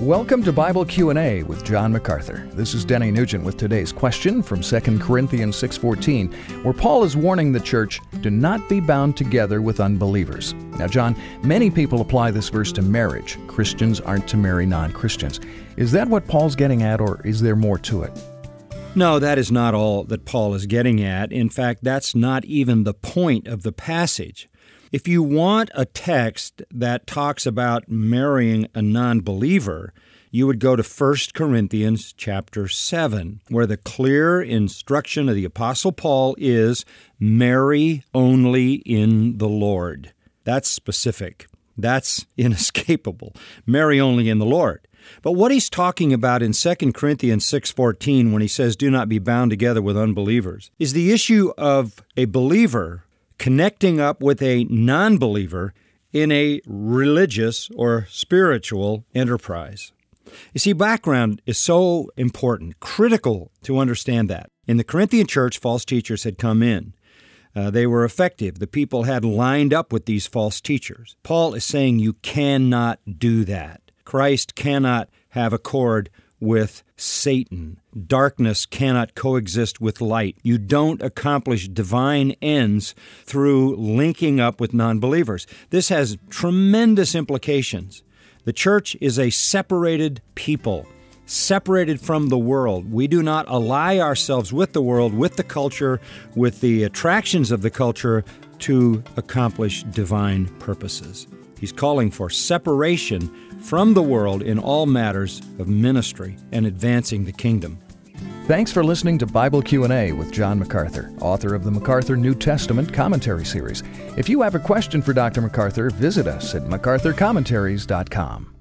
Welcome to Bible Q&A with John MacArthur. This is Denny Nugent with today's question from 2 Corinthians 6:14, where Paul is warning the church, "Do not be bound together with unbelievers." Now, John, many people apply this verse to marriage. Christians aren't to marry non-Christians. Is that what Paul's getting at or is there more to it? No, that is not all that Paul is getting at. In fact, that's not even the point of the passage. If you want a text that talks about marrying a non-believer, you would go to 1 Corinthians chapter 7, where the clear instruction of the apostle Paul is marry only in the Lord. That's specific. That's inescapable. Marry only in the Lord. But what he's talking about in 2 Corinthians 6:14 when he says do not be bound together with unbelievers is the issue of a believer connecting up with a non believer in a religious or spiritual enterprise. You see, background is so important, critical to understand that. In the Corinthian church, false teachers had come in. Uh, they were effective. The people had lined up with these false teachers. Paul is saying you cannot do that. Christ cannot have accord with Satan. Darkness cannot coexist with light. You don't accomplish divine ends through linking up with non believers. This has tremendous implications. The church is a separated people, separated from the world. We do not ally ourselves with the world, with the culture, with the attractions of the culture to accomplish divine purposes. He's calling for separation from the world in all matters of ministry and advancing the kingdom. Thanks for listening to Bible Q&A with John MacArthur, author of the MacArthur New Testament Commentary Series. If you have a question for Dr. MacArthur, visit us at macarthurcommentaries.com.